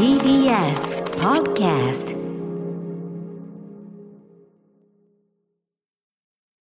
TBS Podcast.